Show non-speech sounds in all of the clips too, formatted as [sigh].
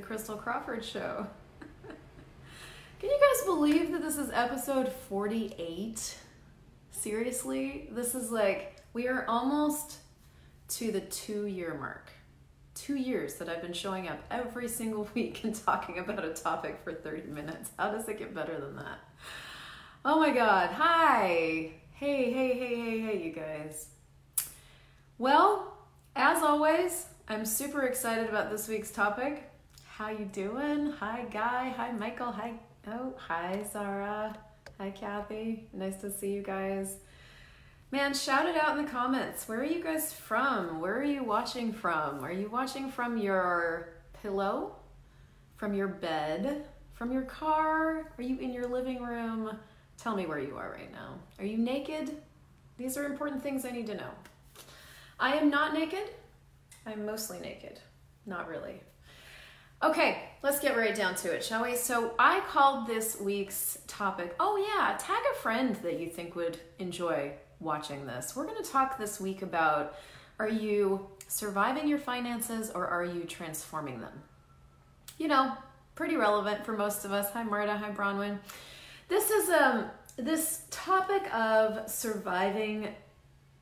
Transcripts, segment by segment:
The Christel Crawford Show. [laughs] Can you guys believe that this is episode 48? Seriously? This is like, we are almost to the two year mark. Two years that I've been showing up every single [laughs] week and talking about a topic for 30 minutes. How does it get better than that? Oh my god, hi! Hey, hey, hey, hey, hey, you guys. Well, as always, I'm super excited about this week's topic. How you doing? Hi, Guy. Hi, Michael. Hi. Oh, hi, Zara. Hi, Kathy. Nice to see you guys. Man, shout it out in the comments. Where are you guys from? Where are you watching from? Are you watching from your pillow? From your bed? From your car? Are you in your living room? Tell me where you are right now. Are you naked? These are important things I need to know. I am not naked. I'm mostly naked. Not really. Okay, let's get right down to it, shall we? So, I called this week's topic, oh yeah, tag a friend that you think would enjoy watching this. We're going to talk this week about are you surviving your finances or are you transforming them? You know, pretty relevant for most of us. Hi Marta, hi Bronwyn. This is um this topic of surviving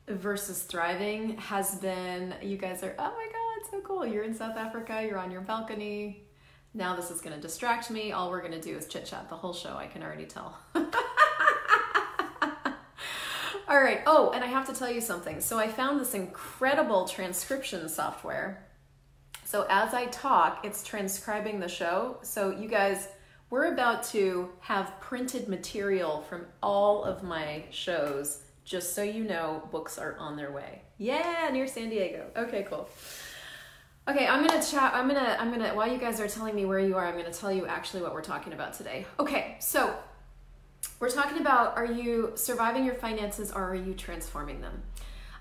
versus thriving has been you guys are oh my god cool. You're in south africa you're on your balcony. Now this is to distract me. All we're to do is chit chat the whole show i can already tell. [laughs] All right oh and i have to tell you something. So i found this incredible transcription software. So as i talk it's transcribing the show. So you guys we're about to have printed material from all of my shows just so you know, books are on their way. Yeah, near San Diego. Okay, cool. Okay, I'm gonna chat. I'm gonna. I'm gonna. While you guys are telling me where you are, I'm gonna tell you actually what we're talking about today. Okay, so we're talking about: Are you surviving your finances, or are you transforming them?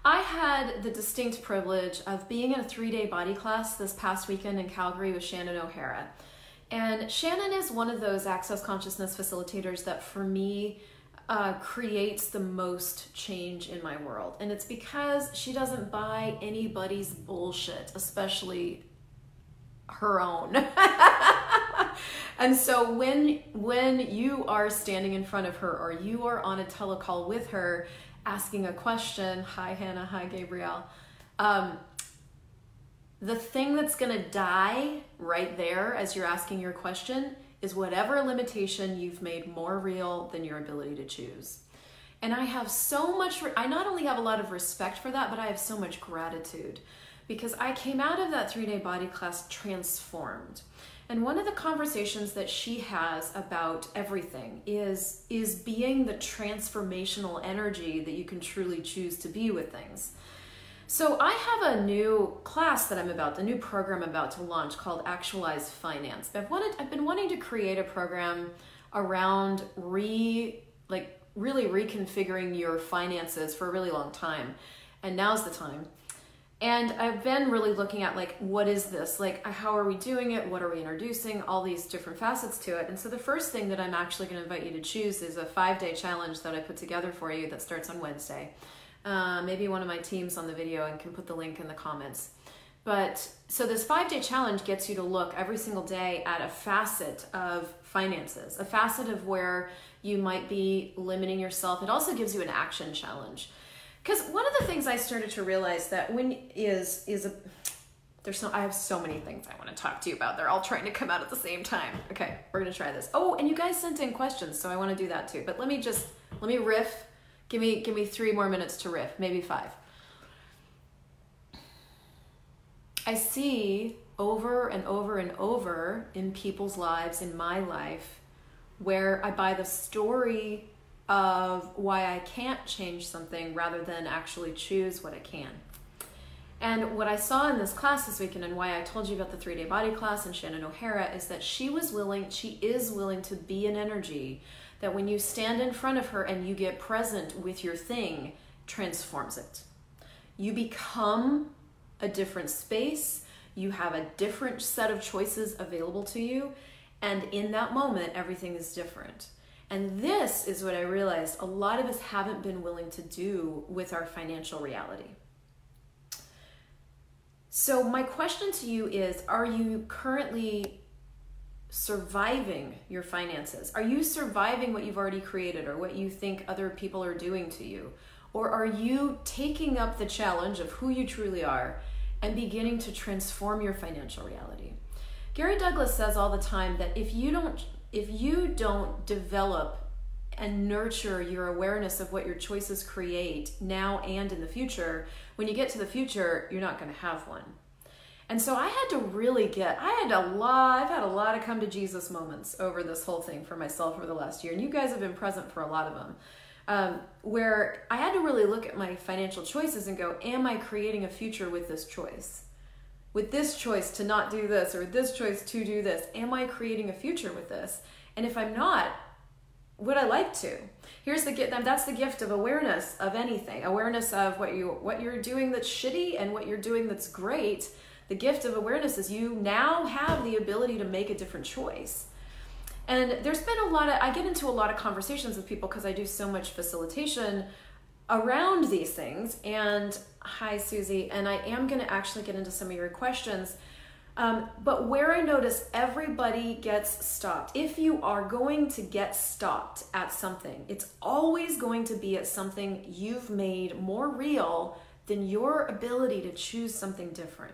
I had the distinct privilege of being in a three-day body class this past weekend in Calgary with Shannon O'Hara, and Shannon is one of those access consciousness facilitators that, for me, uh, creates the most change in my world. And it's because she doesn't buy anybody's bullshit, especially her own. [laughs] and so when when you are standing in front of her or you are on a telecall with her asking a question, hi Hannah, hi Gabrielle, um, the thing that's gonna die right there as you're asking your question is whatever limitation you've made more real than your ability to choose. And I have so much, I not only have a lot of respect for that, but I have so much gratitude because I came out of that three day body class transformed. And one of the conversations that she has about everything is, is being the transformational energy that you can truly choose to be with things. So I have a new class that I'm about, a new program I'm about to launch called Actualize Finance. I've wanted, I've been wanting to create a program around re, like really reconfiguring your finances for a really long time, and now's the time. And I've been really looking at like what is this? Like uh, how are we doing it? What are we introducing? All these different facets to it. And so the first thing that I'm actually going to invite you to choose is a 5-day challenge that I put together for you that starts on Wednesday. Uh, maybe one of my teams on the video and can put the link in the comments. But so this five day challenge gets you to look every single day at a facet of finances, a facet of where you might be limiting yourself. It also gives you an action challenge. Because one of the things I started to realize that when is is a there's so I have so many things I want to talk to you about. They're all trying to come out at the same time. Okay, we're gonna try this. Oh, and you guys sent in questions, so I want to do that too. But let me just let me riff Give me give me three more minutes to riff, maybe five. I see over and over and over in people's lives, in my life, where I buy the story of why I can't change something rather than actually choose what I can. And what I saw in this class this weekend and why I told you about the three day body class and Shannon O'Hara is that she was willing, she is willing to be an energy that when you stand in front of her and you get present with your thing, transforms it. You become a different space, you have a different set of choices available to you, and in that moment, everything is different. And this is what I realized a lot of us haven't been willing to do with our financial reality. So, my question to you is Are you currently surviving your finances? Are you surviving what you've already created or what you think other people are doing to you? Or are you taking up the challenge of who you truly are and beginning to transform your financial reality? Gary Douglas says all the time that if you don't if you don't develop and nurture your awareness of what your choices create now and in the future, when you get to the future, you're not going to have one. And so I had to really get, I had a lot, I've had a lot of come to Jesus moments over this whole thing for myself over the last year. And you guys have been present for a lot of them. Um, where I had to really look at my financial choices and go, am I creating a future with this choice? With this choice to not do this or with this choice to do this, am I creating a future with this? And if I'm not, would I like to? Here's the gift. That's the gift of awareness of anything. Awareness of what you what you're doing that's shitty and what you're doing that's great the gift of awareness is you now have the ability to make a different choice. And there's been a lot of, I get into a lot of conversations with people because I do so much facilitation around these things. And hi, Susie. And I am going to actually get into some of your questions. Um, but where I notice everybody gets stopped, if you are going to get stopped at something, it's always going to be at something you've made more real than your ability to choose something different.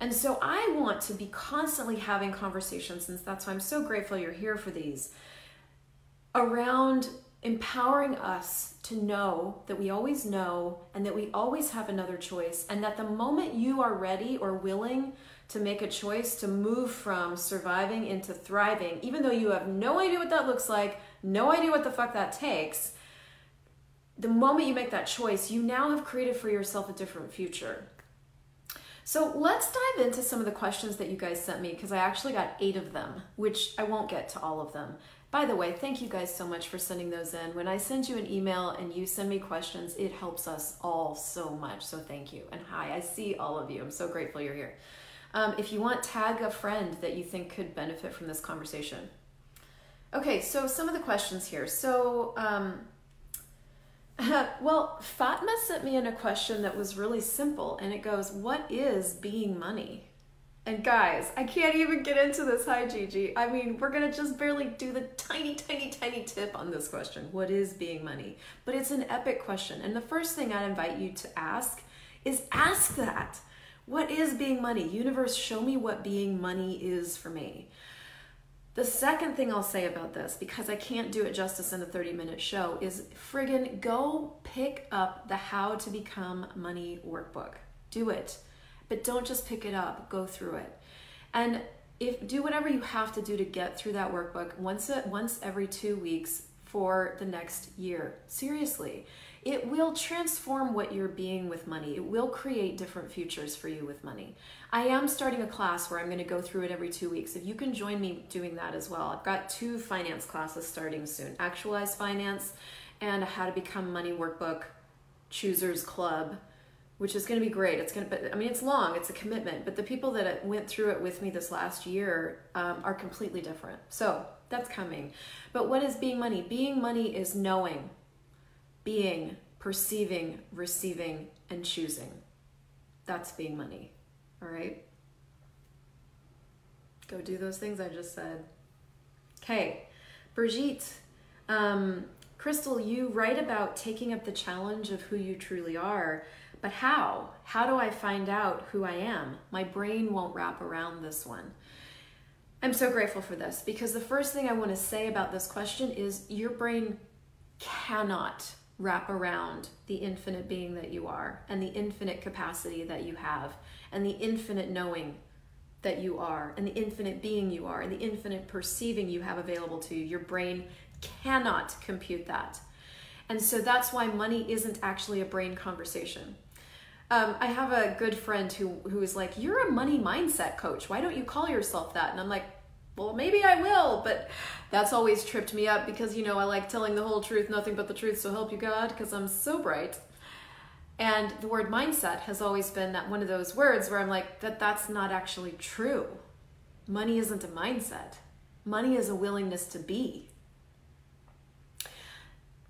And so I want to be constantly having conversations, and that's why I'm so grateful you're here for these, around empowering us to know that we always know and that we always have another choice, and that the moment you are ready or willing to make a choice to move from surviving into thriving, even though you have no idea what that looks like, no idea what the fuck that takes, the moment you make that choice, you now have created for yourself a different future. So let's dive into some of the questions that you guys sent me because I actually got eight of them, which I won't get to all of them. By the way, thank you guys so much for sending those in. When I send you an email and you send me questions, it helps us all so much. So thank you. And hi, I see all of you. I'm so grateful you're here. Um, if you want, tag a friend that you think could benefit from this conversation. Okay, so some of the questions here. So, um, [laughs] well, Fatma sent me in a question that was really simple, and it goes, What is being money? And guys, I can't even get into this. Hi, Gigi. I mean, we're gonna just barely do the tiny, tiny, tiny tip on this question. What is being money? But it's an epic question. And the first thing I'd invite you to ask is ask that. What is being money? Universe, show me what being money is for me. The second thing I'll say about this, because I can't do it justice in a 30 minute show, is friggin' go pick up the How to Become Money workbook. Do it. But don't just pick it up, go through it. And if do whatever you have to do to get through that workbook once a, once every 2 weeks for the next year. Seriously. It will transform what you're being with money. It will create different futures for you with money. I am starting a class where I'm going to go through it every two weeks. If you can join me doing that as well, I've got two finance classes starting soon Actualize Finance and How to Become Money Workbook Choosers Club which is going to be great. It's going to, but I mean, it's long, it's a commitment, but the people that went through it with me this last year um, are completely different. So that's coming. But what is being money? Being money is knowing, being, perceiving, receiving, and choosing. That's being money. All right? Go do those things I just said. Okay, Brigitte, um, Christel, you write about taking up the challenge of who you truly are, but how? How do I find out who I am? My brain won't wrap around this one. I'm so grateful for this because the first thing I want to say about this question is your brain cannot wrap around the infinite being that you are and the infinite capacity that you have and the infinite knowing that you are and the infinite being you are and the infinite perceiving you have available to you. Your brain cannot compute that. And so that's why money isn't actually a brain conversation. Um, I have a good friend who who is like, "You're a money mindset coach. Why don't you call yourself that?" And I'm like, well, maybe I will, but that's always tripped me up because, you know, I like telling the whole truth, nothing but the truth, so help you God, because I'm so bright. And the word mindset has always been that one of those words where I'm like, that that's not actually true. Money isn't a mindset. Money is a willingness to be.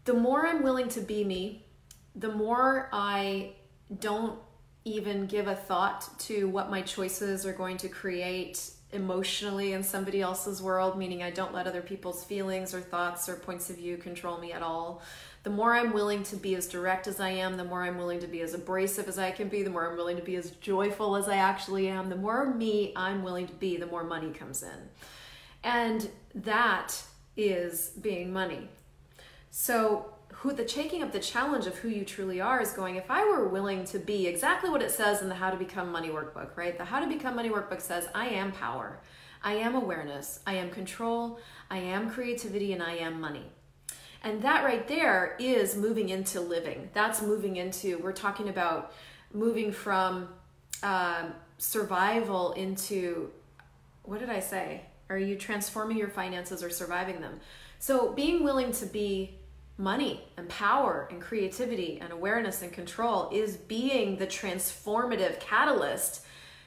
The more I'm willing to be me, the more I don't even give a thought to what my choices are going to create emotionally in somebody else's world, meaning I don't let other people's feelings or thoughts or points of view control me at all. The more I'm willing to be as direct as I am, the more I'm willing to be as abrasive as I can be, the more I'm willing to be as joyful as I actually am, the more me I'm willing to be, the more money comes in. And that is being money. So who the taking up the challenge of who you truly are is going if i were willing to be exactly what it says in the how to become money workbook right? The how to become money workbook says i am power. I am awareness. I am control. I am creativity and i am money. And that right there is moving into living. That's moving into we're talking about moving from um, survival into what did i say? Are you transforming your finances or surviving them? So being willing to be money and power and creativity and awareness and control is being the transformative catalyst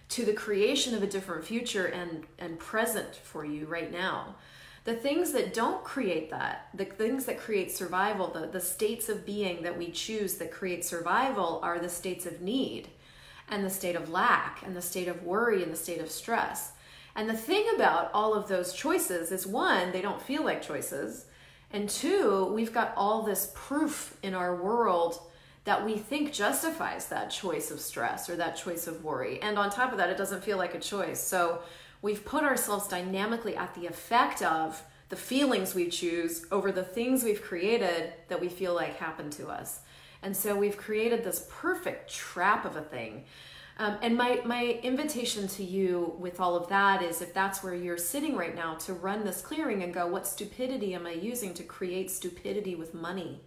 to the creation of a different future and and present for you right now. The things that don't create that the things that create survival the, the states of being that we choose that create survival are the states of need and the state of lack and the state of worry and the state of stress. And the thing about all of those choices is one they don't feel like choices and two, we've got all this proof in our world that we think justifies that choice of stress or that choice of worry. And on top of that, it doesn't feel like a choice. So we've put ourselves dynamically at the effect of the feelings we choose over the things we've created that we feel like happen to us. And so we've created this perfect trap of a thing um, and my, my invitation to you with all of that is if that's where you're sitting right now, to run this clearing and go, what stupidity am I using to create stupidity with money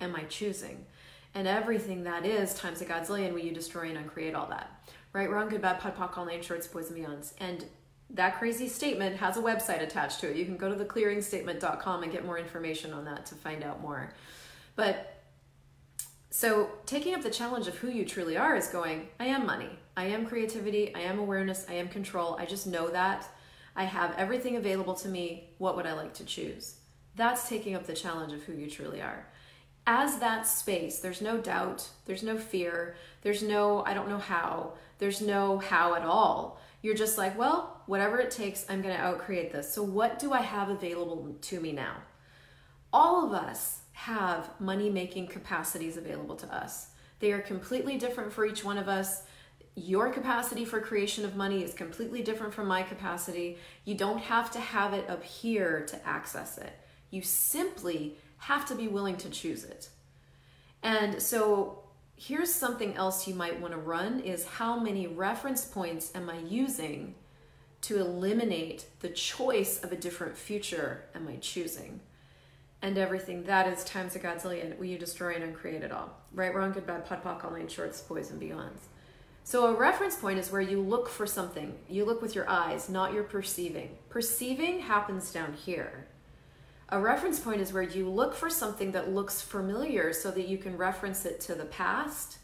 am I choosing? And everything that is times a godzillion, will you destroy and uncreate all that? Right, wrong, good, bad, POD, POC, all nine shorts, boys and beyonds. And that crazy statement has a website attached to it. You can go to theclearingstatement.com and get more information on that to find out more. But so, taking up the challenge of who you truly are is going, I am money, I am creativity, I am awareness, I am control. I just know that. I have everything available to me. What would I like to choose? That's taking up the challenge of who you truly are. As that space, there's no doubt, there's no fear, there's no, I don't know how, there's no how at all. You're just like, well, whatever it takes, I'm to outcreate this. So, what do I have available to me now? All of us have money making capacities available to us. They are completely different for each one of us. Your capacity for creation of money is completely different from my capacity. You don't have to have it up here to access it. You simply have to be willing to choose it. And so here's something else you might want to run is how many reference points am I using to eliminate the choice of a different future am I choosing? And everything that is times a godzillion will you destroy and uncreate it all? Right wrong good bad POD POC all nine shorts boys and beyonds. So a reference point is where you look for something. You look with your eyes not your perceiving. Perceiving happens down here. A reference point is where you look for something that looks familiar so that you can reference it to the past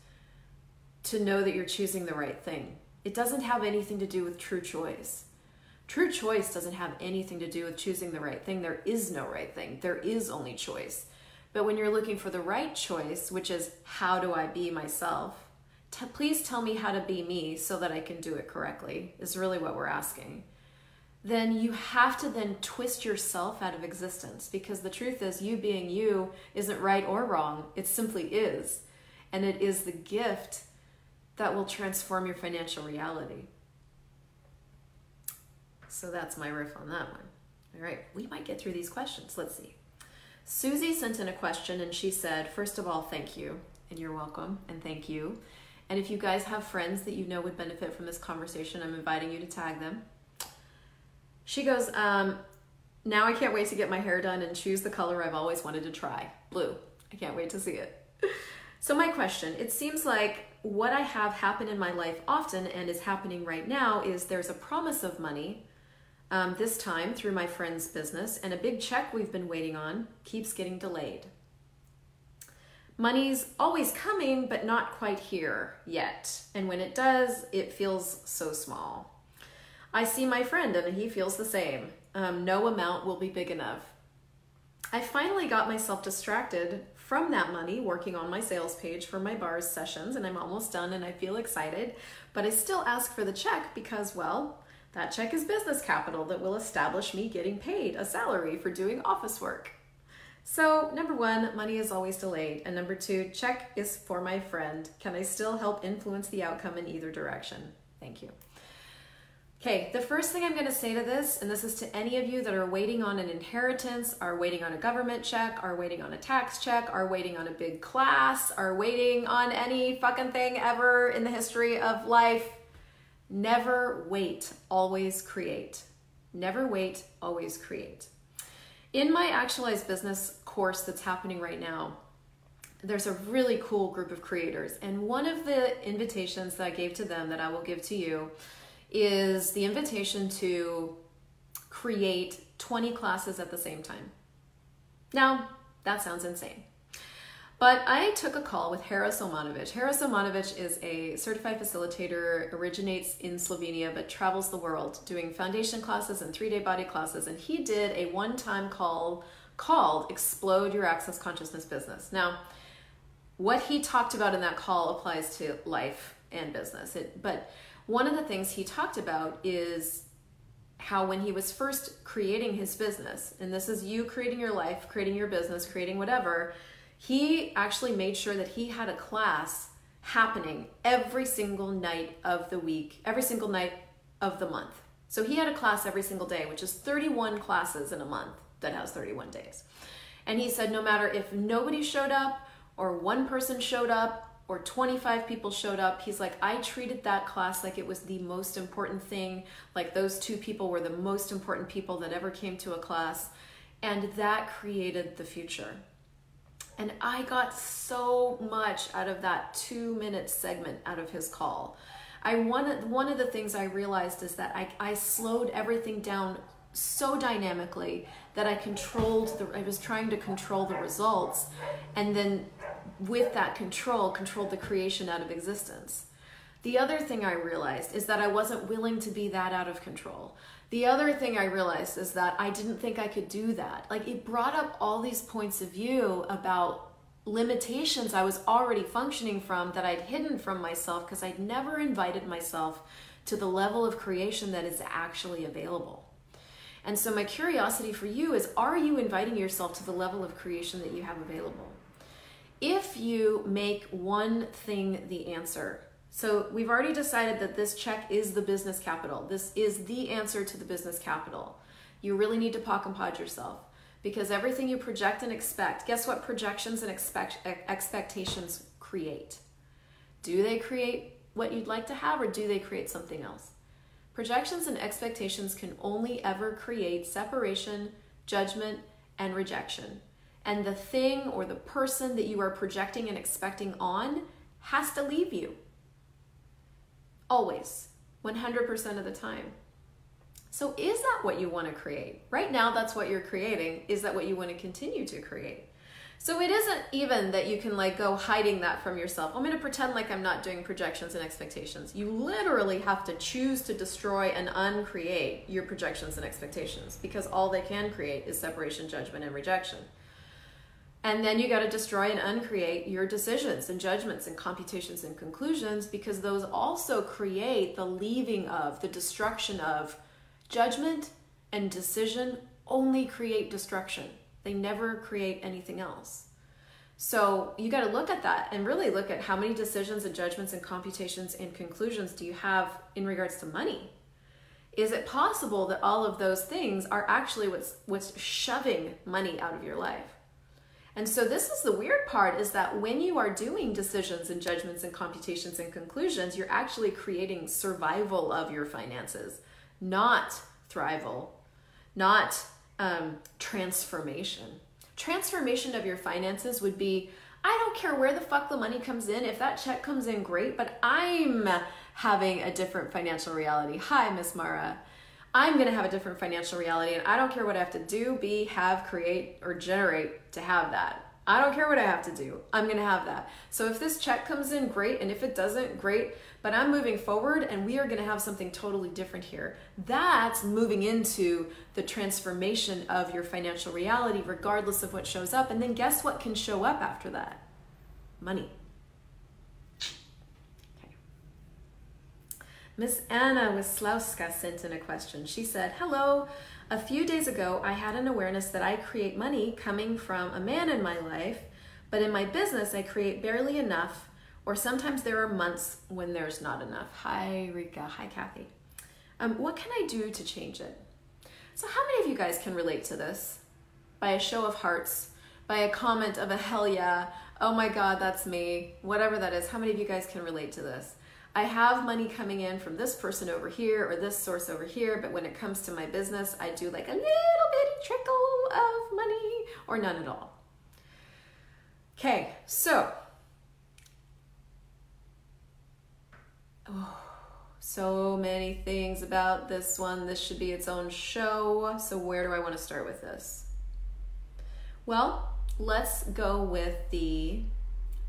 to know that you're choosing the right thing. It doesn't have anything to do with true choice True choice doesn't have anything to do with choosing the right thing. There is no right thing, there is only choice. But when you're looking for the right choice, which is how do I be myself, t- please tell me how to be me so that I can do it correctly, is really what we're asking. Then you have to then twist yourself out of existence because the truth is, you being you isn't right or wrong. It simply is. And it is the gift that will transform your financial reality. So that's my riff on that one. All right, we might get through these questions. Let's see. Susie sent in a question and she said, First of all, thank you, and you're welcome, and thank you. And if you guys have friends that you know would benefit from this conversation, I'm inviting you to tag them. She goes, um, Now I can't wait to get my hair done and choose the color I've always wanted to try blue. I can't wait to see it. [laughs] so, my question it seems like what I have happen in my life often and is happening right now is there's a promise of money um, this time through my friend's business, and a big check we've been waiting on keeps getting delayed. Money's always coming, but not quite here yet. And when it does, it feels so small. I see my friend, and he feels the same. Um, no amount will be big enough. I finally got myself distracted from that money working on my sales page for my bars sessions, and I'm almost done and I feel excited. But I still ask for the check because, well, that check is business capital that will establish me getting paid a salary for doing office work. So, number one, money is always delayed. And number two, check is for my friend. Can I still help influence the outcome in either direction? Thank you. Okay, the first thing I'm to say to this, and this is to any of you that are waiting on an inheritance, are waiting on a government check, are waiting on a tax check, are waiting on a big class, are waiting on any fucking thing ever in the history of life. Never wait, always create. Never wait, always create. In my actualized business course that's happening right now, there's a really cool group of creators. And one of the invitations that I gave to them that I will give to you is the invitation to create 20 classes at the same time. Now, that sounds insane. But I took a call with Haris Omanovic. Haris Omanovic is a certified facilitator, originates in Slovenia, but travels the world doing foundation classes and three day body classes. And he did a one time call called Explode Your Access Consciousness Business. Now, what he talked about in that call applies to life and business. It, but one of the things he talked about is how when he was first creating his business, and this is you creating your life, creating your business, creating whatever he actually made sure that he had a class happening every single night of the week, every single night of the month. So he had a class every single day, which is 31 classes in a month that has 31 days. And he said no matter if nobody showed up or one person showed up or 25 people showed up, he's like, I treated that class like it was the most important thing. Like those two people were the most important people that ever came to a class. And that created the future. And I got so much out of that two minute segment out of his call. I one, one of the things I realized is that I, I slowed everything down so dynamically that I controlled the I was trying to control the results and then with that control controlled the creation out of existence. The other thing I realized is that I wasn't willing to be that out of control. The other thing I realized is that I didn't think I could do that. Like it brought up all these points of view about limitations I was already functioning from that I'd hidden from myself because I'd never invited myself to the level of creation that is actually available. And so, my curiosity for you is are you inviting yourself to the level of creation that you have available? If you make one thing the answer, so we've already decided that this check is the business capital. This is the answer to the business capital. You really need to POC and pod yourself because everything you project and expect, guess what projections and expect, expectations create? Do they create what you'd like to have or do they create something else? Projections and expectations can only ever create separation, judgment, and rejection. And the thing or the person that you are projecting and expecting on has to leave you. Always, 100% of the time. So, is that what you want to create? Right now, that's what you're creating. Is that what you want to continue to create? So, it isn't even that you can like go hiding that from yourself. I'm going to pretend like I'm not doing projections and expectations. You literally have to choose to destroy and uncreate your projections and expectations because all they can create is separation, judgment, and rejection. And then you got to destroy and uncreate your decisions and judgments and computations and conclusions because those also create the leaving of, the destruction of judgment and decision only create destruction. They never create anything else. So you got to look at that and really look at how many decisions and judgments and computations and conclusions do you have in regards to money? Is it possible that all of those things are actually what's what's shoving money out of your life? And so this is the weird part is that when you are doing decisions and judgments and computations and conclusions, you're actually creating survival of your finances, not thrival, not um, transformation. Transformation of your finances would be I don't care where the fuck the money comes in. If that check comes in, great, but I'm having a different financial reality. Hi, Miss Mara. I'm going to have a different financial reality and I don't care what I have to do, be, have, create, or generate to have that. I don't care what I have to do. I'm going to have that. So if this check comes in, great. And if it doesn't, great. But I'm moving forward and we are going to have something totally different here. That's moving into the transformation of your financial reality, regardless of what shows up. And then guess what can show up after that? Money. Miss Anna Wislowska sent in a question. She said, Hello. A few days ago, I had an awareness that I create money coming from a man in my life, but in my business, I create barely enough, or sometimes there are months when there's not enough. Hi, Rika. Hi, Kathy. Um, what can I do to change it? So, how many of you guys can relate to this? By a show of hearts, by a comment of a hell yeah, oh my God, that's me, whatever that is. How many of you guys can relate to this? I have money coming in from this person over here or this source over here, but when it comes to my business, I do like a little bitty trickle of money or none at all. Okay, so, oh, so many things about this one. This should be its own show. So, where do I want to start with this? Well, let's go with the,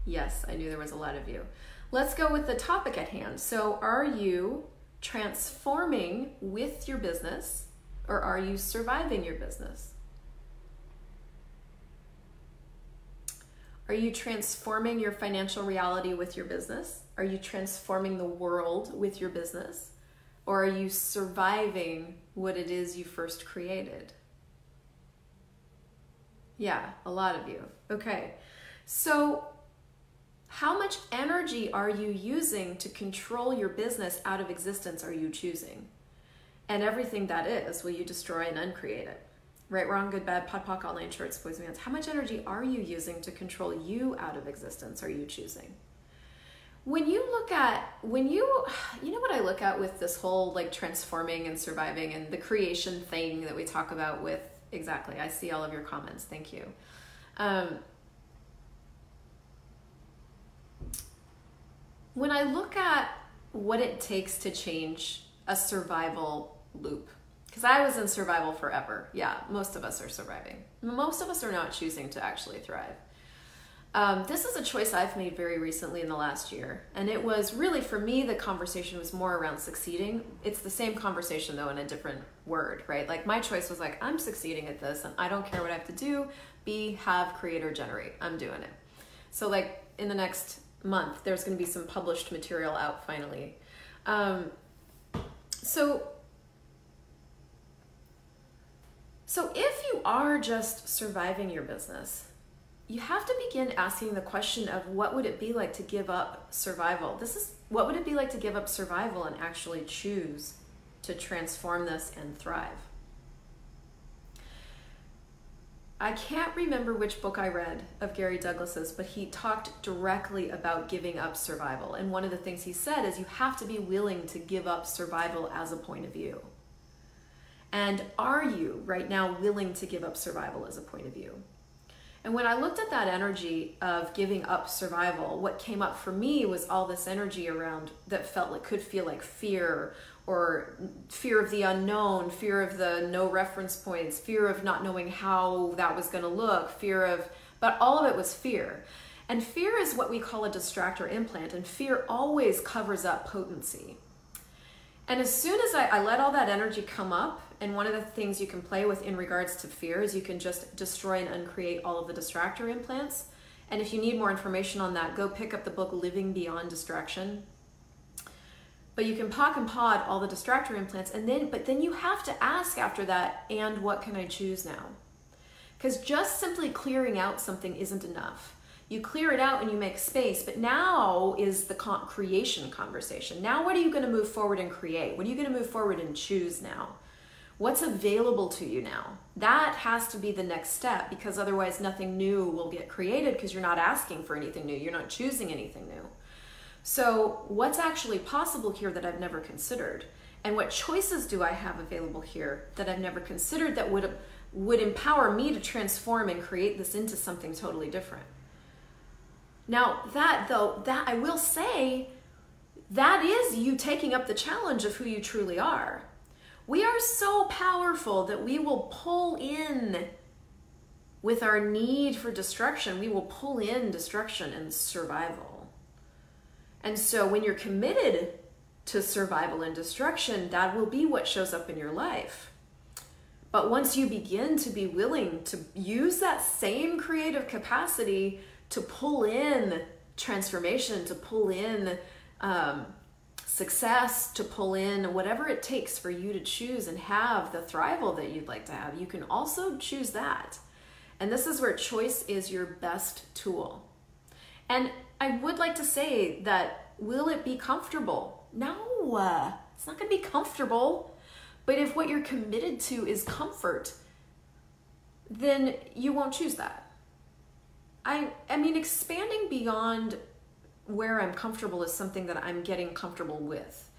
yes, I knew there was a lot of you. Let's go with the topic at hand. So, are you transforming with your business or are you surviving your business? Are you transforming your financial reality with your business? Are you transforming the world with your business? Or are you surviving what it is you first created? Yeah, a lot of you. Okay. So, how much energy are you using to control your business out of existence are you choosing? And everything that is, will you destroy and uncreate it? Right, wrong, good, bad, pod, poc, all nine shorts, boys and How much energy are you using to control you out of existence are you choosing? When you look at, when you, [sighs] you know what I look at with this whole like transforming and surviving and the creation thing that we talk about with, exactly, I see all of your comments, thank you. Um, when I look at what it takes to change a survival loop, because I was in survival forever. Yeah, most of us are surviving. Most of us are not choosing to actually thrive. Um, this is a choice I've made very recently in the last year. And it was really, for me, the conversation was more around succeeding. It's the same conversation, though, in a different word, right? Like, my choice was like, I'm succeeding at this, and I don't care what I have to do. Be, have, create, or generate. I'm doing it. So, like, in the next month, there's going to be some published material out finally. Um, so, so if you are just surviving your business, you have to begin asking the question of what would it be like to give up survival? This is what would it be like to give up survival and actually choose to transform this and thrive? I can't remember which book I read of Gary Douglas's, but he talked directly about giving up survival. And one of the things he said is you have to be willing to give up survival as a point of view. And are you right now willing to give up survival as a point of view? And when I looked at that energy of giving up survival, what came up for me was all this energy around that felt like could feel like fear or fear of the unknown, fear of the no reference points, fear of not knowing how that was going to look, fear of, but all of it was fear. And fear is what we call a distractor implant, and fear always covers up potency. And as soon as I, I, let all that energy come up, and one of the things you can play with in regards to fear is you can just destroy and uncreate all of the distractor implants. And if you need more information on that, go pick up the book Living Beyond Distraction but you can POC and pod all the distractor implants and then but then you have to ask after that and what can i choose now? Because just simply clearing out something isn't enough. You clear it out and you make space but now is the con- creation conversation. Now what are you going to move forward and create? What are you going to move forward and choose now? What's available to you now? That has to be the next step because otherwise nothing new will get created because you're not asking for anything new. You're not choosing anything new so, what's actually possible here that I've never considered? And what choices do I have available here that I've never considered that would would empower me to transform and create this into something totally different? Now, that though, that I will say that is you taking up the challenge of who you truly are. We are so powerful that we will pull in with our need for destruction, we will pull in destruction and survival. And so when you're committed to survival and destruction, that will be what shows up in your life. But once you begin to be willing to use that same creative capacity to pull in transformation, to pull in um, success, to pull in whatever it takes for you to choose and have the thrival that you'd like to have, you can also choose that. And this is where choice is your best tool. And I would like to say that will it be comfortable? No, it's not going to be comfortable. But if what you're committed to is comfort, then you won't choose that. I I mean expanding beyond where I'm comfortable is something that I'm getting comfortable with.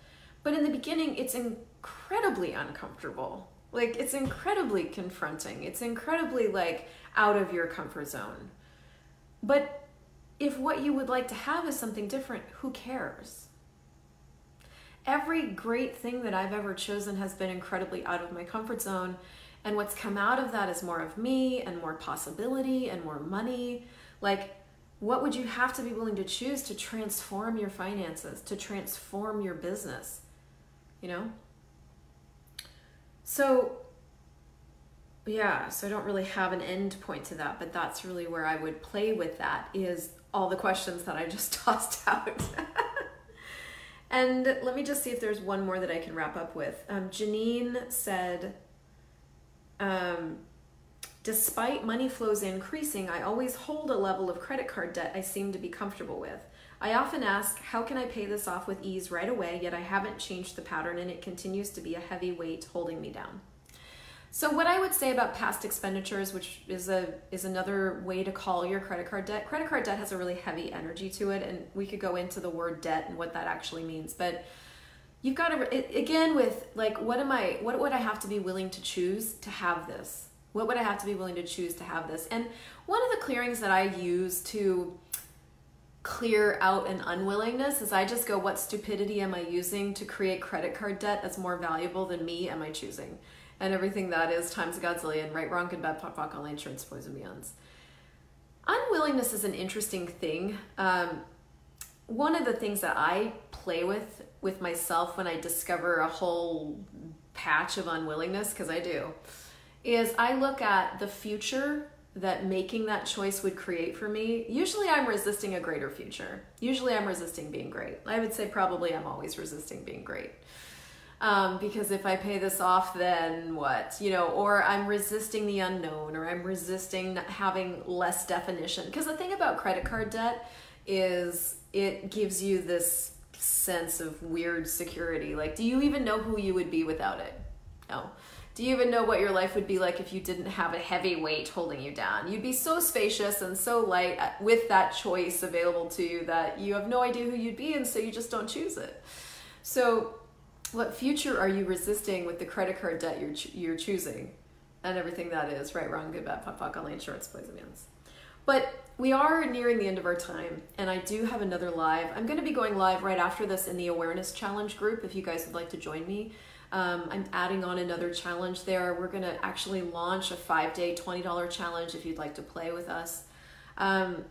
But in the beginning it's incredibly uncomfortable. Like it's incredibly confronting. It's incredibly like out of your comfort zone. But if what you would like to have is something different, who cares? Every great thing that I've ever chosen has been incredibly out of my comfort zone. And what's come out of that is more of me and more possibility and more money. Like, what would you have to be willing to choose to transform your finances, to transform your business? You know? So, yeah, so I don't really have an end point to that, but that's really where I would play with that is all the questions that I just [laughs] tossed out. [laughs] and let me just see if there's one more that I can wrap up with. Um, Janine said, um, despite money flows increasing, I always hold a level of credit card debt I seem to be comfortable with. I often ask, how can I pay this off with ease right away, yet I haven't changed the pattern and it continues to be a heavy weight holding me down. So what I would say about past expenditures, which is a is another way to call your credit card debt. Credit card debt has a really heavy energy to it, and we could go into the word debt and what that actually means. But you've got to again with like, what am I? What would I have to be willing to choose to have this? What would I have to be willing to choose to have this? And one of the clearings that I use to clear out an unwillingness is I just go, what stupidity am I using to create credit card debt that's more valuable than me am I choosing? And everything that is times a godzillion, right, wrong, good, bad, POD, POC, online insurance, poison, beyonds. Unwillingness is an interesting thing. Um, one of the things that I play with with myself when I discover a whole patch of unwillingness, because I do, is I look at the future that making that choice would create for me. Usually I'm resisting a greater future. Usually I'm resisting being great. I would say probably I'm always resisting being great um, because if I pay this off, then what? You know, or I'm resisting the unknown, or I'm resisting having less definition. Because the thing about credit card debt is it gives you this sense of weird security. Like, do you even know who you would be without it? No. Do you even know what your life would be like if you didn't have a heavy weight holding you down? You'd be so spacious and so light with that choice available to you that you have no idea who you'd be, and so you just don't choose it. So, what future are you resisting with the credit card debt you're you're choosing, and everything that is right, wrong, good, bad, POC, POC, online shorts, plays, and means. But we are nearing the end of our time, and I do have another live. I'm going to be going live right after this in the awareness challenge group. If you guys would like to join me, um, I'm adding on another challenge there. We're going to actually launch a five day, $20 challenge if you'd like to play with us. Um,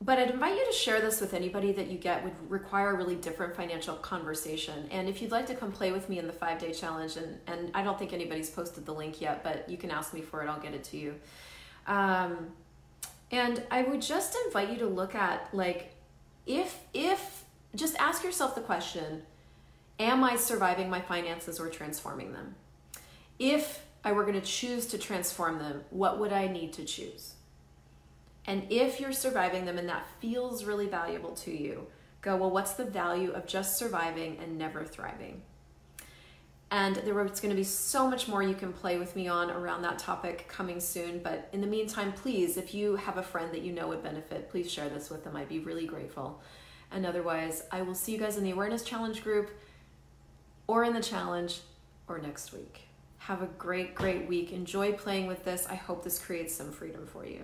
but I'd invite you to share this with anybody that you get would require a really different financial conversation. And if you'd like to come play with me in the five day challenge, and, and I don't think anybody's posted the link yet, but you can ask me for it, I'll get it to you. Um, and I would just invite you to look at like, if, if, just ask yourself the question Am I surviving my finances or transforming them? If I were going to choose to transform them, what would I need to choose? And if you're surviving them and that feels really valuable to you, go, well, what's the value of just surviving and never thriving? And there's going to be so much more you can play with me on around that topic coming soon. But in the meantime, please, if you have a friend that you know would benefit, please share this with them. I'd be really grateful. And otherwise, I will see you guys in the Awareness Challenge group or in the challenge or next week. Have a great, great week. Enjoy playing with this. I hope this creates some freedom for you.